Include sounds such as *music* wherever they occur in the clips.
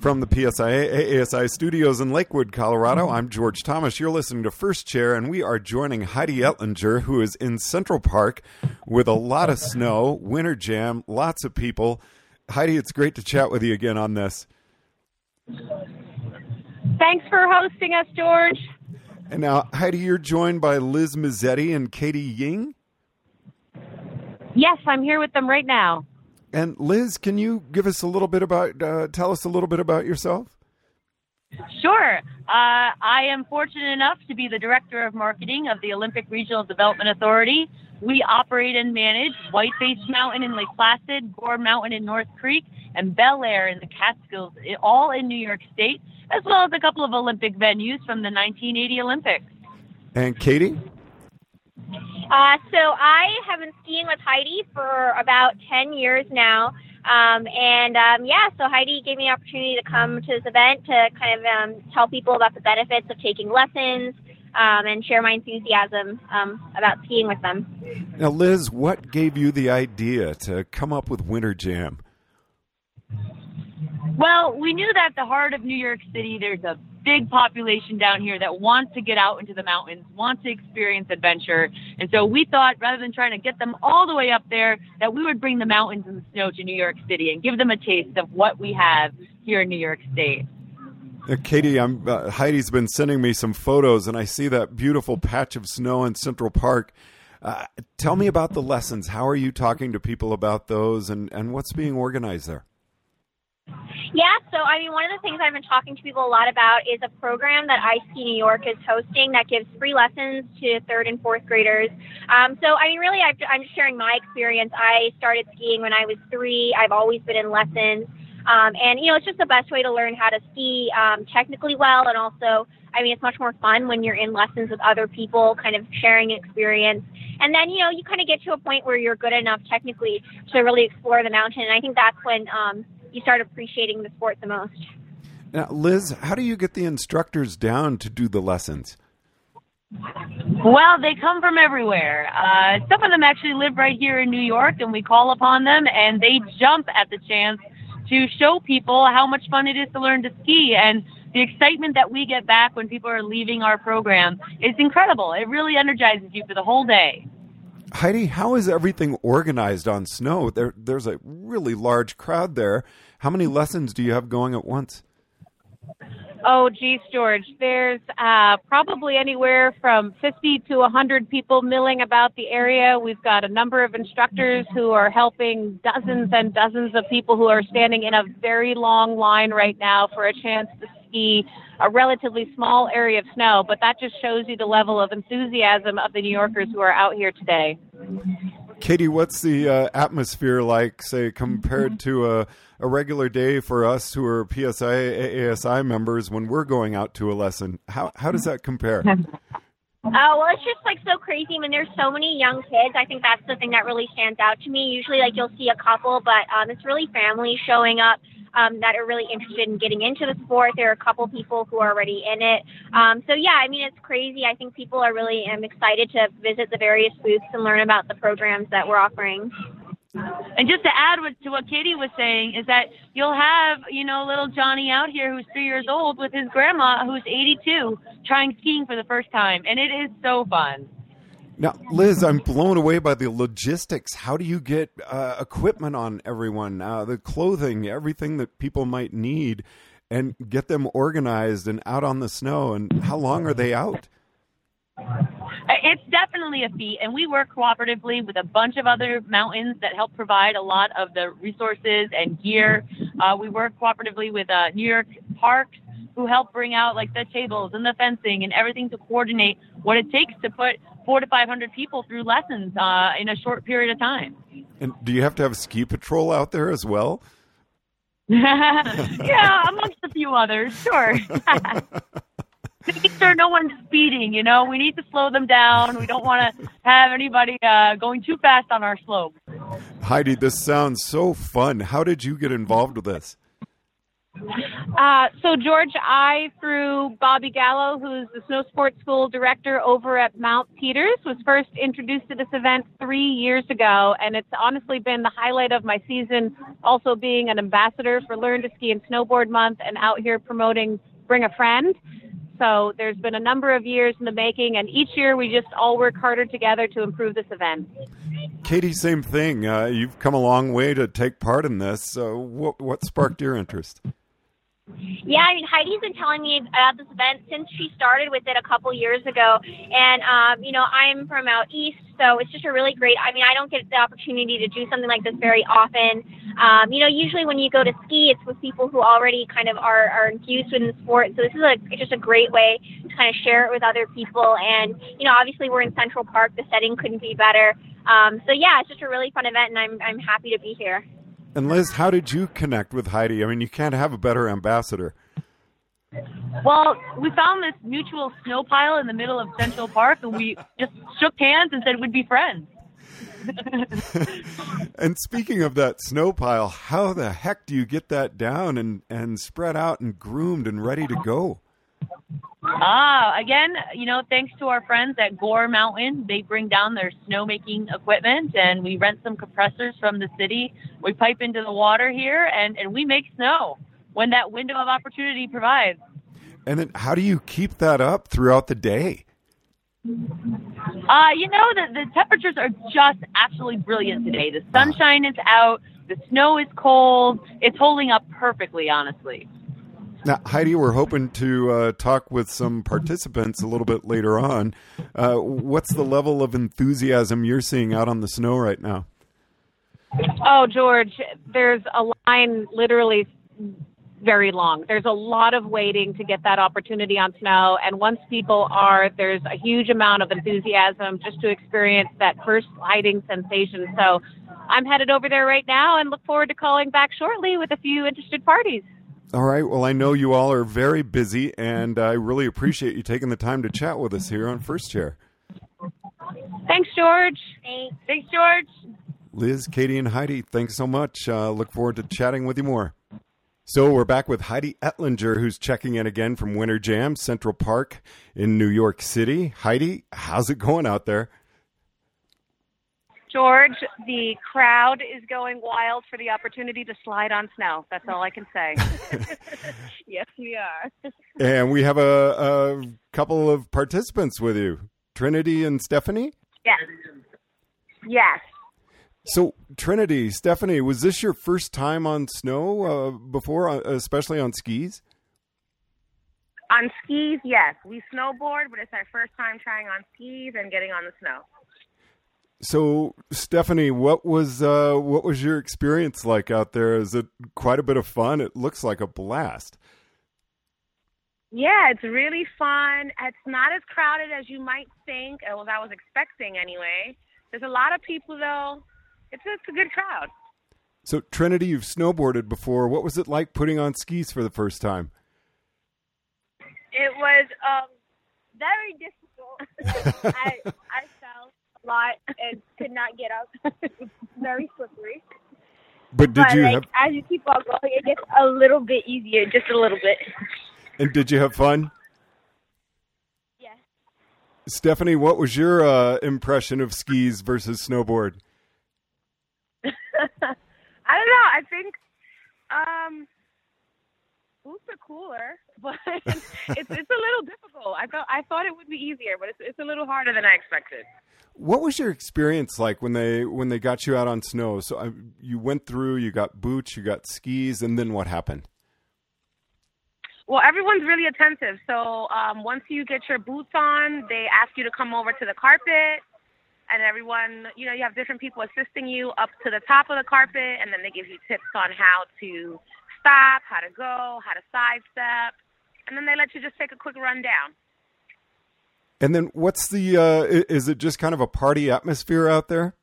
From the PSIA AASI studios in Lakewood, Colorado, I'm George Thomas. You're listening to First Chair, and we are joining Heidi Ettlinger, who is in Central Park with a lot of snow, winter jam, lots of people. Heidi, it's great to chat with you again on this. Thanks for hosting us, George. And now, Heidi, you're joined by Liz Mazzetti and Katie Ying. Yes, I'm here with them right now. And Liz, can you give us a little bit about, uh, tell us a little bit about yourself? Sure. Uh, I am fortunate enough to be the director of marketing of the Olympic Regional Development Authority. We operate and manage Whiteface Mountain in Lake Placid, Gore Mountain in North Creek, and Belleayre in the Catskills, all in New York State, as well as a couple of Olympic venues from the 1980 Olympics. And Katie? Uh, so I have been skiing with Heidi for about 10 years now. Um, and um, yeah, so Heidi gave me the opportunity to come to this event to kind of um, tell people about the benefits of taking lessons um, and share my enthusiasm um, about skiing with them. Now, Liz, what gave you the idea to come up with Winter Jam? Well, we knew that at the heart of New York City, there's a big population down here that wants to get out into the mountains, wants to experience adventure. And so we thought rather than trying to get them all the way up there, that we would bring the mountains and the snow to New York City and give them a taste of what we have here in New York State. Uh, Katie, uh, Heidi's been sending me some photos, and I see that beautiful patch of snow in Central Park. Uh, tell me about the lessons. How are you talking to people about those, and, and what's being organized there? Yeah, so I mean, one of the things I've been talking to people a lot about is a program that ISKI New York is hosting that gives free lessons to third and fourth graders. Um, so I mean, really, i am sharing my experience. I started skiing when I was three. I've always been in lessons, um, and you know, it's just the best way to learn how to ski um, technically well, and also, I mean, it's much more fun when you're in lessons with other people, kind of sharing experience. And then, you know, you kind of get to a point where you're good enough technically to really explore the mountain. And I think that's when um, you start appreciating the sport the most. Now, Liz, how do you get the instructors down to do the lessons? Well, they come from everywhere. Uh, some of them actually live right here in New York, and we call upon them, and they jump at the chance to show people how much fun it is to learn to ski. And the excitement that we get back when people are leaving our program is incredible. It really energizes you for the whole day. Heidi, how is everything organized on snow? There, there's a really large crowd there. How many lessons do you have going at once? Oh, geez, George. There's uh, probably anywhere from 50 to 100 people milling about the area. We've got a number of instructors who are helping dozens and dozens of people who are standing in a very long line right now for a chance to ski a relatively small area of snow. But that just shows you the level of enthusiasm of the New Yorkers who are out here today. Katie, what's the uh, atmosphere like, say, compared to a, a regular day for us who are PSIA AASI members when we're going out to a lesson? How how does that compare? Oh *laughs* well, it's just like so crazy. I mean, there's so many young kids. I think that's the thing that really stands out to me. Usually, like you'll see a couple, but um, it's really families showing up um, that are really interested in getting into the sport. There are a couple people who are already in it. Um, so yeah, I mean it's crazy. I think people are really um, excited to visit the various booths and learn about the programs that we're offering. And just to add to what Katie was saying is that you'll have, you know, little Johnny out here who's three years old with his grandma who's 82 trying skiing for the first time. And it is so fun. Now, Liz, I'm blown away by the logistics. How do you get uh, equipment on everyone, uh, the clothing, everything that people might need, and get them organized and out on the snow? And how long are they out? It's definitely a feat, and we work cooperatively with a bunch of other mountains that help provide a lot of the resources and gear. Uh, we work cooperatively with uh, New York Parks, who help bring out like the tables and the fencing and everything to coordinate what it takes to put four to five hundred people through lessons uh, in a short period of time. And do you have to have ski patrol out there as well? *laughs* yeah, amongst a few others, sure. *laughs* Make sure no one's speeding. You know, we need to slow them down. We don't want to have anybody uh, going too fast on our slope. Heidi, this sounds so fun. How did you get involved with this? Uh, so, George, I, through Bobby Gallo, who's the snow sports school director over at Mount Peters, was first introduced to this event three years ago, and it's honestly been the highlight of my season. Also, being an ambassador for Learn to Ski and Snowboard Month, and out here promoting Bring a Friend. So, there's been a number of years in the making, and each year we just all work harder together to improve this event. Katie, same thing. Uh, you've come a long way to take part in this. So, what, what sparked your interest? Yeah, I mean Heidi's been telling me about this event since she started with it a couple years ago, and um, you know I'm from out east, so it's just a really great. I mean, I don't get the opportunity to do something like this very often. Um, you know, usually when you go to ski, it's with people who already kind of are, are infused in the sport. So this is a just a great way to kind of share it with other people. And you know, obviously we're in Central Park. The setting couldn't be better. Um, so yeah, it's just a really fun event, and I'm I'm happy to be here. And Liz, how did you connect with Heidi? I mean, you can't have a better ambassador. Well, we found this mutual snow pile in the middle of Central Park, and we just shook hands and said we'd be friends. *laughs* and speaking of that snow pile, how the heck do you get that down and, and spread out and groomed and ready to go? Ah, again, you know, thanks to our friends at Gore Mountain, they bring down their snowmaking equipment, and we rent some compressors from the city. We pipe into the water here, and, and we make snow when that window of opportunity provides. And then, how do you keep that up throughout the day? Uh, you know, the, the temperatures are just absolutely brilliant today. The sunshine is out, the snow is cold. It's holding up perfectly, honestly. Now, Heidi, we're hoping to uh, talk with some participants a little bit later on. Uh, what's the level of enthusiasm you're seeing out on the snow right now? Oh, George, there's a line literally very long. There's a lot of waiting to get that opportunity on snow. And once people are, there's a huge amount of enthusiasm just to experience that first sliding sensation. So I'm headed over there right now and look forward to calling back shortly with a few interested parties. All right. Well, I know you all are very busy, and I really appreciate you taking the time to chat with us here on First Chair. Thanks, George. Thanks, thanks George. Liz, Katie, and Heidi, thanks so much. Uh, look forward to chatting with you more. So we're back with Heidi Ettlinger, who's checking in again from Winter Jam Central Park in New York City. Heidi, how's it going out there? George, the crowd is going wild for the opportunity to slide on snow. That's all I can say. *laughs* yes, we are. *laughs* and we have a, a, couple of participants with you Trinity and Stephanie? Yes. Yes. So, Trinity, Stephanie, was this your first time on snow uh, before, uh, especially on skis? On skis, yes. We snowboard, but it's our first time trying on skis and getting on the snow. So, Stephanie, what was uh, what was your experience like out there? Is it quite a bit of fun? It looks like a blast. Yeah, it's really fun. It's not as crowded as you might think, as I was expecting anyway. There's a lot of people though. It's it's a good crowd. So, Trinity, you've snowboarded before. What was it like putting on skis for the first time? It was um, very difficult. *laughs* I I lot and could not get up. *laughs* very slippery. But did but, you like, have? as you keep on going, it gets a little bit easier, just a little bit. And did you have fun? Yes. Stephanie, what was your uh, impression of skis versus snowboard? *laughs* I don't know. I think um, boots are cooler, *laughs* but it's it's a little difficult. I thought I thought it would be easier, but it's it's a little harder than I expected. What was your experience like when they when they got you out on snow? So uh, you went through, you got boots, you got skis, and then what happened? Well, everyone's really attentive. So um, once you get your boots on, they ask you to come over to the carpet, and everyone, you know, you have different people assisting you up to the top of the carpet, and then they give you tips on how to stop, how to go, how to sidestep, and then they let you just take a quick run down. And then what's the? Uh, is it just kind of a party atmosphere out there?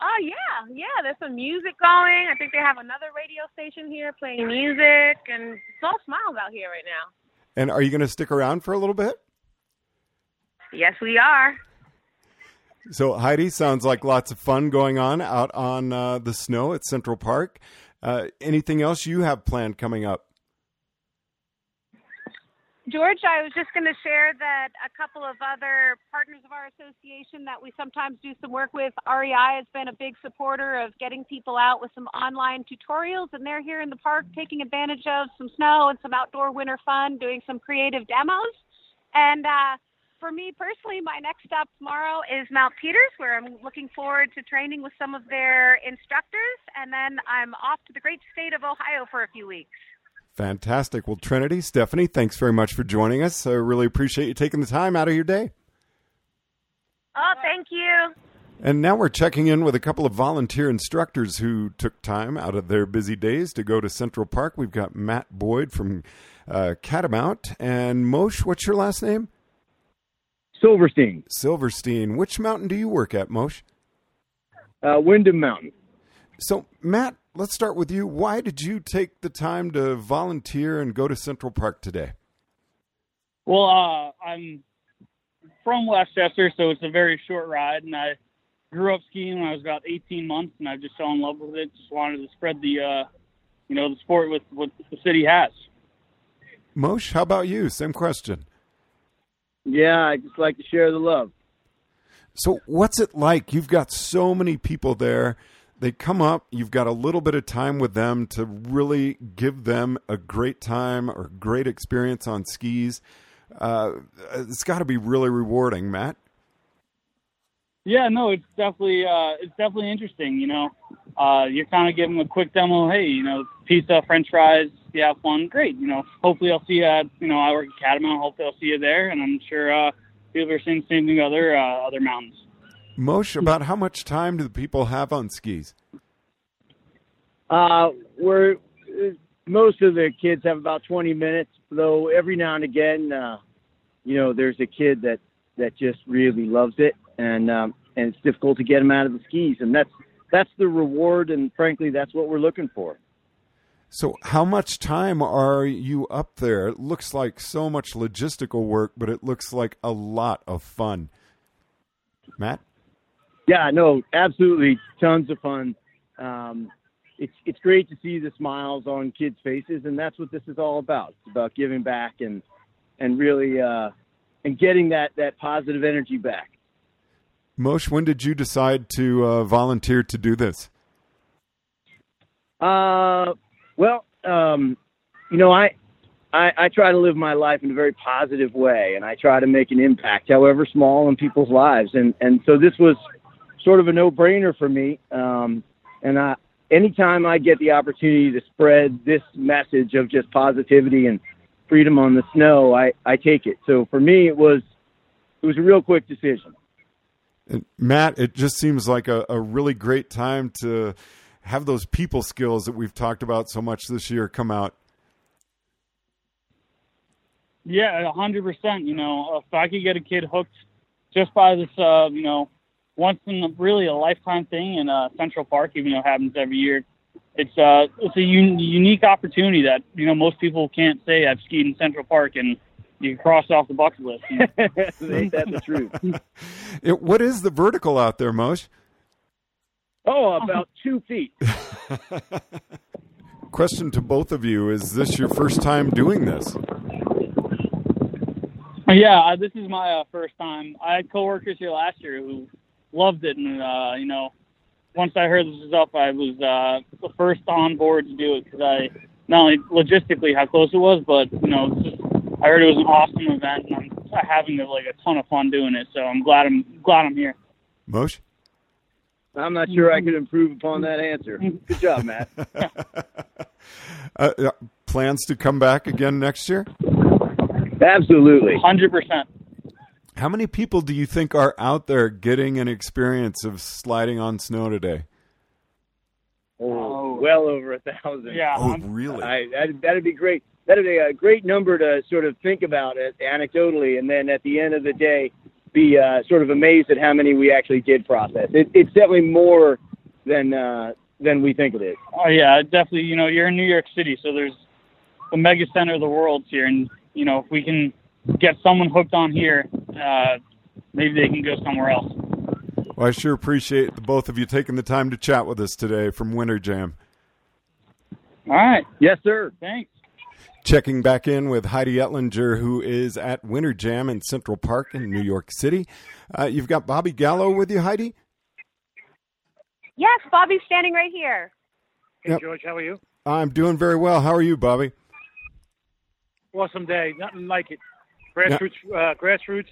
Oh yeah, yeah. There's some music going. I think they have another radio station here playing music, and it's all smiles out here right now. And are you going to stick around for a little bit? Yes, we are. So Heidi sounds like lots of fun going on out on uh, the snow at Central Park. Uh, anything else you have planned coming up? George, I was just going to share that a couple of other partners of our association that we sometimes do some work with, REI has been a big supporter of getting people out with some online tutorials, and they're here in the park taking advantage of some snow and some outdoor winter fun, doing some creative demos. And uh, for me personally, my next stop tomorrow is Mount Peters, where I'm looking forward to training with some of their instructors, and then I'm off to the great state of Ohio for a few weeks. Fantastic. Well, Trinity, Stephanie, thanks very much for joining us. I really appreciate you taking the time out of your day. Oh, thank you. And now we're checking in with a couple of volunteer instructors who took time out of their busy days to go to Central Park. We've got Matt Boyd from uh, Catamount and Moshe. What's your last name? Silverstein. Silverstein. Which mountain do you work at, Moshe? Uh, Windham Mountain. So, Matt, let's start with you. Why did you take the time to volunteer and go to Central Park today? Well, uh, I'm from Westchester, so it's a very short ride, and I grew up skiing when I was about 18 months, and I just fell in love with it. Just wanted to spread the, uh, you know, the sport with what the city has. Moshe, how about you? Same question. Yeah, I just like to share the love. So, what's it like? You've got so many people there they come up, you've got a little bit of time with them to really give them a great time or great experience on skis. Uh, it's got to be really rewarding, Matt. Yeah, no, it's definitely uh, it's definitely interesting. You know, uh, you're kind of giving them a quick demo. Hey, you know, pizza, French fries. You have fun, great. You know, hopefully I'll see you at you know I work at Catamount. Hopefully I'll see you there, and I'm sure uh, people are seeing the same thing other uh, other mountains. Moshe, about how much time do the people have on skis? Uh, we're most of the kids have about 20 minutes, though every now and again, uh, you know, there's a kid that that just really loves it, and um, and it's difficult to get them out of the skis, and that's that's the reward, and frankly, that's what we're looking for. So, how much time are you up there? It looks like so much logistical work, but it looks like a lot of fun. Matt? Yeah, no, absolutely, tons of fun. Um, it's it's great to see the smiles on kids' faces, and that's what this is all about. It's about giving back and and really uh, and getting that that positive energy back. Moshe, when did you decide to uh, volunteer to do this? Uh, well, um, you know, I, I I try to live my life in a very positive way, and I try to make an impact, however small, in people's lives, and and so this was sort of a no-brainer for me. Um, and I, anytime I get the opportunity to spread this message of just positivity and freedom on the snow, I, I take it. So for me, it was it was a real quick decision. Matt, it just seems like a, a really great time to have those people skills that we've talked about so much this year come out. Yeah, hundred percent. You know, if I could get a kid hooked just by this, uh, you know, once in a, really a lifetime thing in uh, Central Park, even though it happens every year. It's uh it's a un- unique opportunity that you know most people can't say I've skied in Central Park and you can cross off the bucket list. You? *laughs* Ain't that the truth? it, what is the vertical out there, Moshe? Oh, about two feet. *laughs* Question to both of you: Is this your first time doing this? Yeah, uh, this is my uh, first time. I had coworkers here last year who loved it, and uh, you know, once I heard this was up, I was uh, the first on board to do it because I not only logistically how close it was, but you know, just, I heard it was an awesome event, and I'm having like a ton of fun doing it. So I'm glad I'm glad I'm here. Moshe. I'm not sure I could improve upon that answer. Good job, Matt. *laughs* uh, plans to come back again next year? Absolutely. 100%. How many people do you think are out there getting an experience of sliding on snow today? Oh, well over a thousand. Yeah. Oh, really? I, that'd, that'd be great. That'd be a great number to sort of think about it anecdotally, and then at the end of the day, be uh, sort of amazed at how many we actually did process. It, it's definitely more than uh, than we think it is. Oh yeah, definitely. You know, you're in New York City, so there's the mega center of the world here, and you know, if we can get someone hooked on here, uh, maybe they can go somewhere else. Well, I sure appreciate the both of you taking the time to chat with us today from Winter Jam. All right. Yes, sir. Thanks. Checking back in with Heidi Ettlinger, who is at Winter Jam in Central Park in New York City. Uh, you've got Bobby Gallo with you, Heidi? Yes, Bobby's standing right here. Hey, Yep. George, how are you? I'm doing very well. How are you, Bobby? Awesome day. Nothing like it. Grassroots, uh, grassroots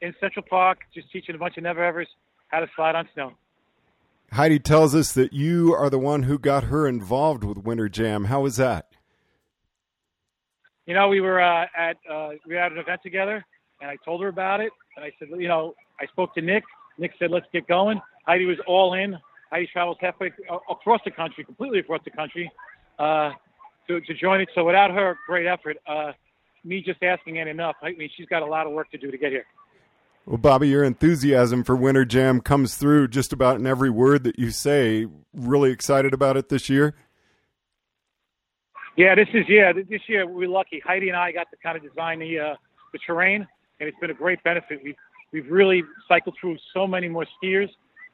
in Central Park, just teaching a bunch of never evers how to slide on snow. Heidi tells us that you are the one who got her involved with Winter Jam. How was that? You know, we were uh, at uh, we had an event together, and I told her about it, and I said, you know, I spoke to Nick. Nick said, let's get going. Heidi was all in. Heidi travels halfway uh, across the country, completely across the country, uh, to to join it. So without her great effort, uh, me just asking ain't enough. I mean, she's got a lot of work to do to get here. Well, Bobby, your enthusiasm for Winter Jam comes through just about in every word that you say. Really excited about it this year? Yeah, this is yeah. This year we're lucky. Heidi and I got to kind of design the uh, the terrain, and it's been a great benefit. We've we've really cycled through so many more skiers,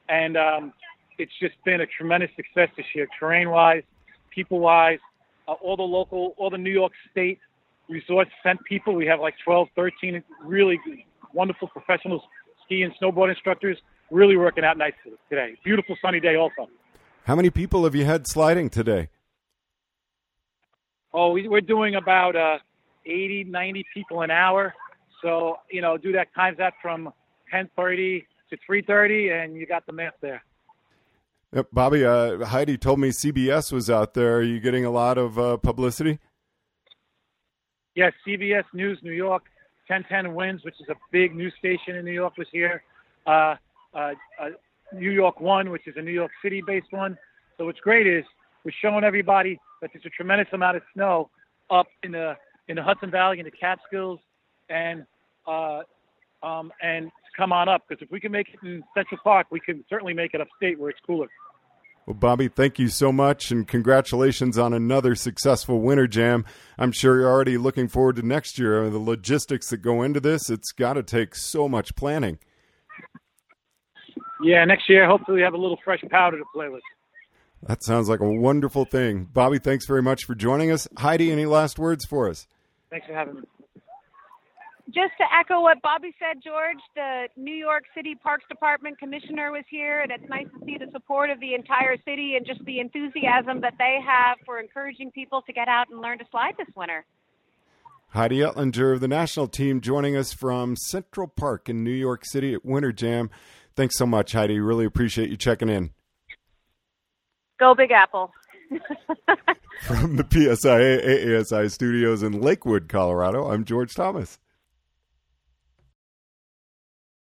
and um, it's just been a tremendous success this year, terrain wise, people wise. Uh, all the local, all the New York State resorts sent people. We have like 12, 13 really wonderful professional ski and snowboard instructors. Really working out nice today. Beautiful sunny day also. How many people have you had sliding today? Oh, we, we're doing about uh, 80, 90 people an hour. So, you know, do that times that from 10:30 to 3:30, and you got the math there. Yep, Bobby, uh, Heidi told me CBS was out there. Are you getting a lot of uh, publicity? Yes, CBS News New York, 1010 Wins, which is a big news station in New York, was here. Uh, uh, uh, New York One, which is a New York City-based one. So what's great is we're showing everybody that there's a tremendous amount of snow up in the in the Hudson Valley, in the Catskills, and uh, um, and come on up because if we can make it in Central Park, we can certainly make it upstate where it's cooler. Well, Bobby, thank you so much, and congratulations on another successful Winter Jam. I'm sure you're already looking forward to next year. The logistics that go into this, it's got to take so much planning. Yeah, next year hopefully we have a little fresh powder to play with. That sounds like a wonderful thing. Bobby, thanks very much for joining us. Heidi, any last words for us? Thanks for having me. Just to echo what Bobby said, George, the New York City Parks Department commissioner was here, and it's nice to see the support of the entire city and just the enthusiasm that they have for encouraging people to get out and learn to slide this winter. Heidi Ettlinger of the national team joining us from Central Park in New York City at Winter Jam. Thanks so much, Heidi. Really appreciate you checking in. Go Big Apple. *laughs* From the PSIA AASI studios in Lakewood, Colorado, I'm George Thomas.